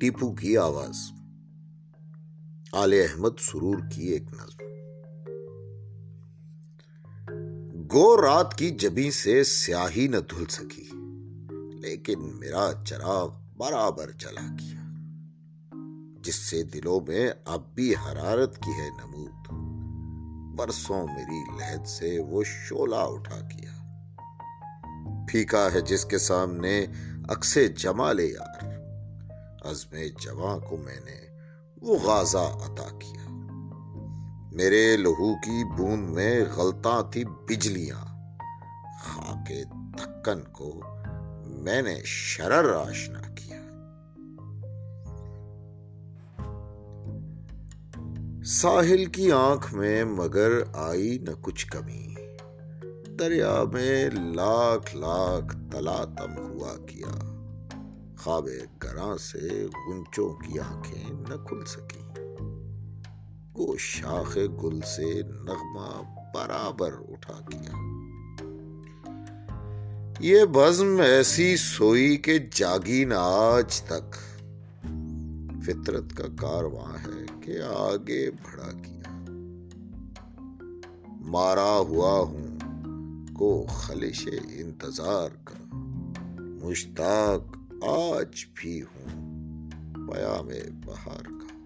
ٹیپو کی آواز۔ آل احمد سرور کی ایک نظم۔ گو رات کی جبی سے سیاہی نہ دھل سکی، لیکن میرا چراغ برابر جلا کیا، جس سے دلوں میں اب بھی حرارت کی ہے نمود۔ برسوں میری لہد سے وہ شولا اٹھا کیا۔ پھیکا ہے جس کے سامنے اکسے جمال یار۔ عزم جواں کو میں نے وہ غازہ عطا کیا۔ میرے لہو کی بوند میں غلطاں تھی بجلیاں۔ خاک دھکن کو میں نے شرر آشنا کیا۔ ساحل کی آنکھ میں مگر آئی نہ کچھ کمی۔ دریا میں لاکھ لاکھ تلاتم ہوا کیا۔ خواب گراں سے گنچوں کی آنکھیں نہ کھل سکی وہ شاخ گل سے نغمہ برابر اٹھا کیا یہ بزم ایسی سوئی کہ جاگی نہ آج تک۔ فطرت کا کارواں ہے کہ آگے بڑھا کیا مارا ہوا ہوں کو خلش انتظار کا۔ مشتاق آج بھی ہوں۔ پیام بہار کا۔